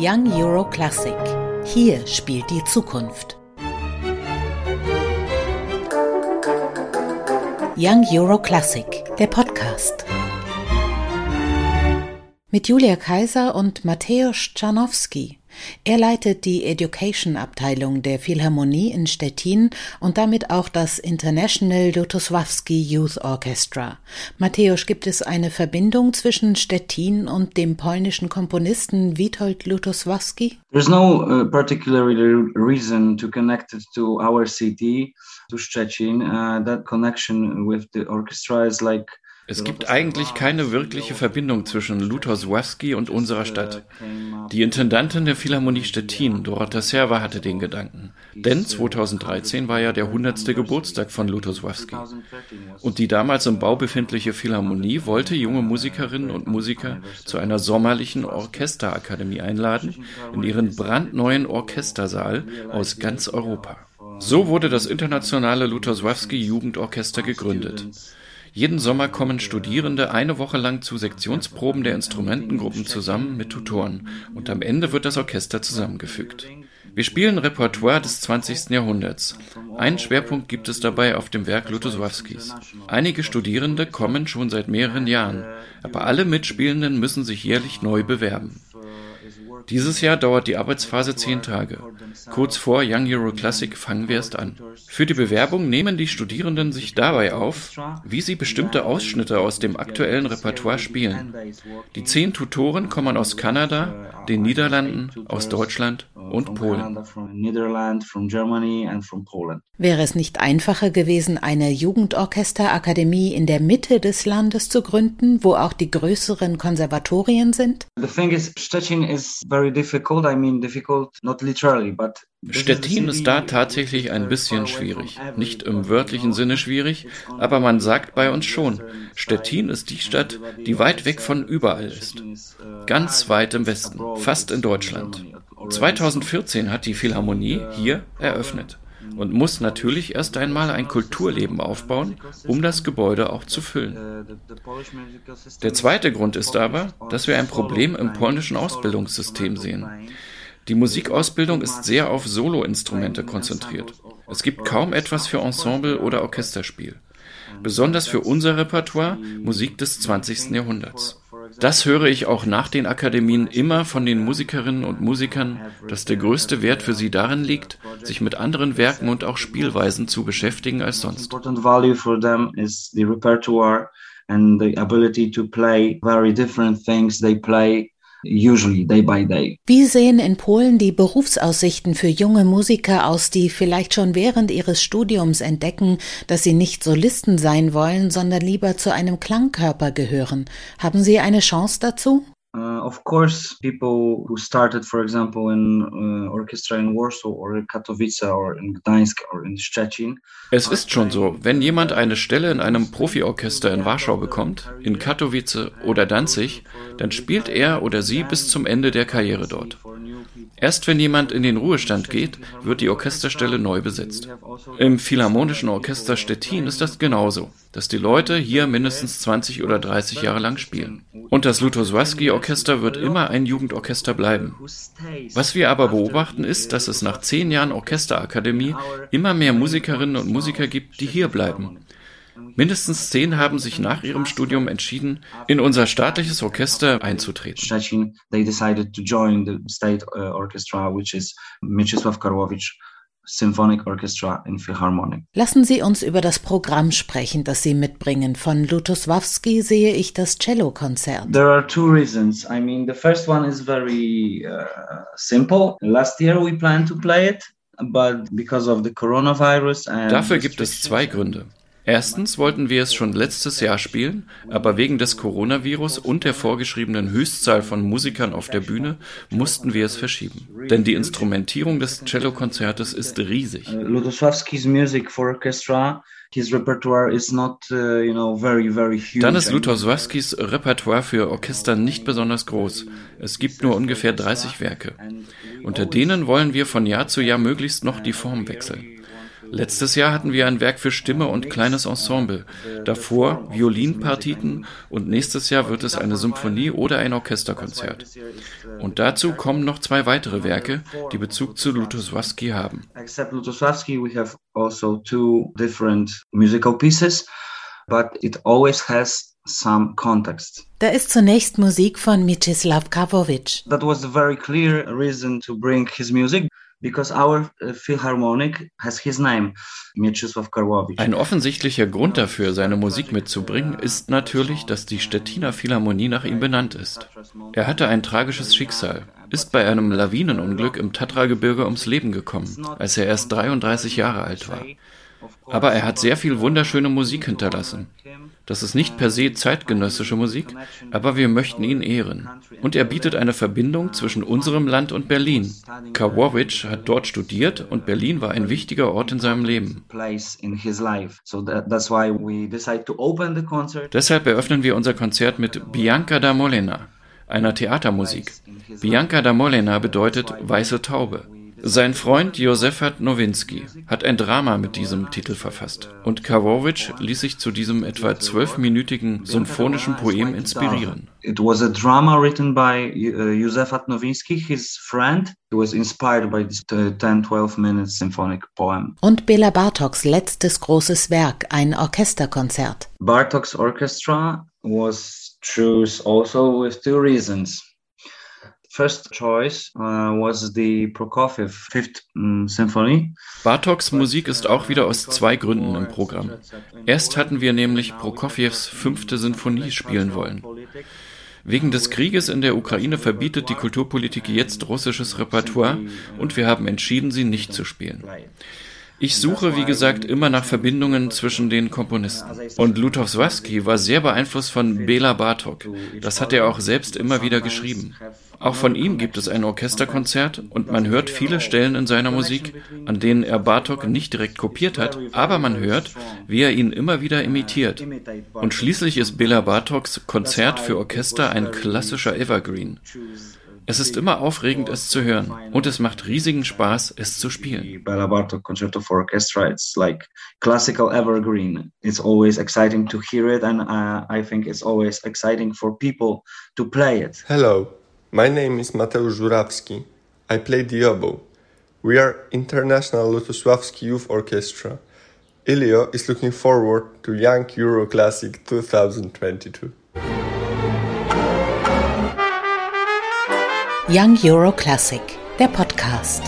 Young Euro Classic. Hier spielt die Zukunft. Young Euro Classic, der Podcast. Mit Julia Kaiser und Mateusz Czarnowski. Er leitet die Education-Abteilung der Philharmonie in Stettin und damit auch das International Lutosławski Youth Orchestra. Mateusz, gibt es eine Verbindung zwischen Stettin und dem polnischen Komponisten Witold Lutosławski? There's no uh, particular reason to connect it to our city, to Szczecin. Uh, that connection with the orchestra is like es gibt eigentlich keine wirkliche Verbindung zwischen Lutosławski und unserer Stadt. Die Intendantin der Philharmonie Stettin, Dorota Serva, hatte den Gedanken. Denn 2013 war ja der 100. Geburtstag von Lutosławski. Und die damals im Bau befindliche Philharmonie wollte junge Musikerinnen und Musiker zu einer sommerlichen Orchesterakademie einladen, in ihren brandneuen Orchestersaal aus ganz Europa. So wurde das internationale Lutosławski Jugendorchester gegründet. Jeden Sommer kommen Studierende eine Woche lang zu Sektionsproben der Instrumentengruppen zusammen mit Tutoren und am Ende wird das Orchester zusammengefügt. Wir spielen Repertoire des 20. Jahrhunderts. Einen Schwerpunkt gibt es dabei auf dem Werk Lutosławskis. Einige Studierende kommen schon seit mehreren Jahren, aber alle Mitspielenden müssen sich jährlich neu bewerben. Dieses Jahr dauert die Arbeitsphase zehn Tage. Kurz vor Young Euro Classic fangen wir erst an. Für die Bewerbung nehmen die Studierenden sich dabei auf, wie sie bestimmte Ausschnitte aus dem aktuellen Repertoire spielen. Die zehn Tutoren kommen aus Kanada, den Niederlanden, aus Deutschland und Polen. Wäre es nicht einfacher gewesen, eine Jugendorchesterakademie in der Mitte des Landes zu gründen, wo auch die größeren Konservatorien sind? The thing is, Stettin is very difficult. I mean, difficult not literally, but Stettin ist da tatsächlich ein bisschen schwierig. Nicht im wörtlichen Sinne schwierig, aber man sagt bei uns schon, Stettin ist die Stadt, die weit weg von überall ist. Ganz weit im Westen, fast in Deutschland. 2014 hat die Philharmonie hier eröffnet und muss natürlich erst einmal ein Kulturleben aufbauen, um das Gebäude auch zu füllen. Der zweite Grund ist aber, dass wir ein Problem im polnischen Ausbildungssystem sehen. Die Musikausbildung ist sehr auf Soloinstrumente konzentriert. Es gibt kaum etwas für Ensemble oder Orchesterspiel. Besonders für unser Repertoire Musik des 20. Jahrhunderts. Das höre ich auch nach den Akademien immer von den Musikerinnen und Musikern, dass der größte Wert für sie darin liegt, sich mit anderen Werken und auch Spielweisen zu beschäftigen als sonst. and the ability to play very different things they play usually day by day. Wie sehen in Polen die Berufsaussichten für junge Musiker aus, die vielleicht schon während ihres Studiums entdecken, dass sie nicht Solisten sein wollen, sondern lieber zu einem Klangkörper gehören? Haben Sie eine Chance dazu? Uh, of course, people who started, for example, in uh, orchestra in Warsaw or Katowice or in Gdańsk or in Szczecin. Es ist schon so, wenn jemand eine Stelle in einem Profiorchester in Warschau bekommt, in Katowice oder Danzig, dann spielt er oder sie bis zum Ende der Karriere dort. Erst wenn jemand in den Ruhestand geht, wird die Orchesterstelle neu besetzt. Im Philharmonischen Orchester Stettin ist das genauso, dass die Leute hier mindestens 20 oder 30 Jahre lang spielen. Und das Lutosławski-Orchester wird immer ein Jugendorchester bleiben. Was wir aber beobachten ist, dass es nach zehn Jahren Orchesterakademie immer mehr Musikerinnen und Musiker gibt, die hier bleiben. Mindestens zehn haben sich nach ihrem Studium entschieden, in unser staatliches Orchester einzutreten. They decided to join the state uh, orchestra, which is Mieczysław Karłowicz Symphonic Orchestra in Philharmonic. Lassen Sie uns über das Programm sprechen, das Sie mitbringen. Von Lutosławski sehe ich das Cello-Konzert. There are two reasons. I mean, the first one is very uh, simple. Last year we planned to play it, but because of the coronavirus and Dafür gibt es zwei Gründe. Erstens wollten wir es schon letztes Jahr spielen, aber wegen des Coronavirus und der vorgeschriebenen Höchstzahl von Musikern auf der Bühne mussten wir es verschieben. Denn die Instrumentierung des Cellokonzertes ist riesig. Uh, Lutosławski's music for orchestra his repertoire is not, uh, you know, very, very huge. Dann ist Lutosławskis Repertoire für Orchester nicht besonders groß. Es gibt nur ungefähr 30 Werke. Unter denen wollen wir von Jahr zu Jahr möglichst noch die Form wechseln. Letztes Jahr hatten wir ein Werk für Stimme und kleines Ensemble, davor Violinpartiten und nächstes Jahr wird es eine Symphonie oder ein Orchesterkonzert. Und dazu kommen noch zwei weitere Werke, die Bezug zu Lutosławski haben. Except Lutosławski, we have also two different musical pieces, but it always has some context. Da ist zunächst Musik von Mieczysław Karwowicz. That was a very clear reason to bring his music because our uh, Philharmonic has his name, Mieczysław Karłowicz. Ein offensichtlicher Grund dafür, seine Musik mitzubringen, ist natürlich, dass die Stettiner Philharmonie nach ihm benannt ist. Er hatte ein tragisches Schicksal, ist bei einem Lawinenunglück im Tatragebirge ums Leben gekommen, als er erst 33 Jahre alt war. Aber er hat sehr viel wunderschöne Musik hinterlassen. Das ist nicht per se zeitgenössische Musik, aber wir möchten ihn ehren. Und er bietet eine Verbindung zwischen unserem Land und Berlin. Karwowicz hat dort studiert und Berlin war ein wichtiger Ort in seinem Leben. Deshalb eröffnen wir unser Konzert mit Bianca da Molena, einer Theatermusik. Bianca da Molena bedeutet weiße Taube. Sein Freund Josefat Nowinski hat ein Drama mit diesem Titel verfasst und Karwowicz ließ sich zu diesem etwa zwölfminütigen symphonischen Poem inspirieren. It was a drama written by uh, Josefat Nowinski, his friend. He was inspired by this 10-12 uh, minute symphonic poem. Und Bela Bartoks letztes großes Werk, ein Orchesterkonzert. Bartok's orchestra was choose also with two reasons first choice uh, was the Prokofiev Fifth um, Symphony. Bartoks Musik ist auch wieder aus zwei Gründen im Programm. Erst hatten wir nämlich Prokofjews fünfte Sinfonie spielen wollen. Wegen des Krieges in der Ukraine verbietet die Kulturpolitik jetzt russisches Repertoire und wir haben entschieden, sie nicht zu spielen. Ich suche, wie gesagt, immer nach Verbindungen zwischen den Komponisten. Und Lutowswawski war sehr beeinflusst von Bela Bartok. Das hat er auch selbst immer wieder geschrieben. Auch von ihm gibt es ein Orchesterkonzert und man hört viele Stellen in seiner Musik, an denen er Bartok nicht direkt kopiert hat, aber man hört, wie er ihn immer wieder imitiert. Und schließlich ist Bela Bartoks Konzert für Orchester ein klassischer Evergreen. Es ist immer aufregend, es zu hören und es macht riesigen Spaß, es zu spielen. Bela Bartok Concerto for Orchestra, it's like classical evergreen. It's always exciting to hear it and uh, I think it's always exciting for people to play it. Hello, my name is Mateusz Żurawski. I play the oboe. We are International Lutosławski Youth Orchestra. Ilio is looking forward to Young Euro Classic 2022. Young Euro Classic, der Podcast.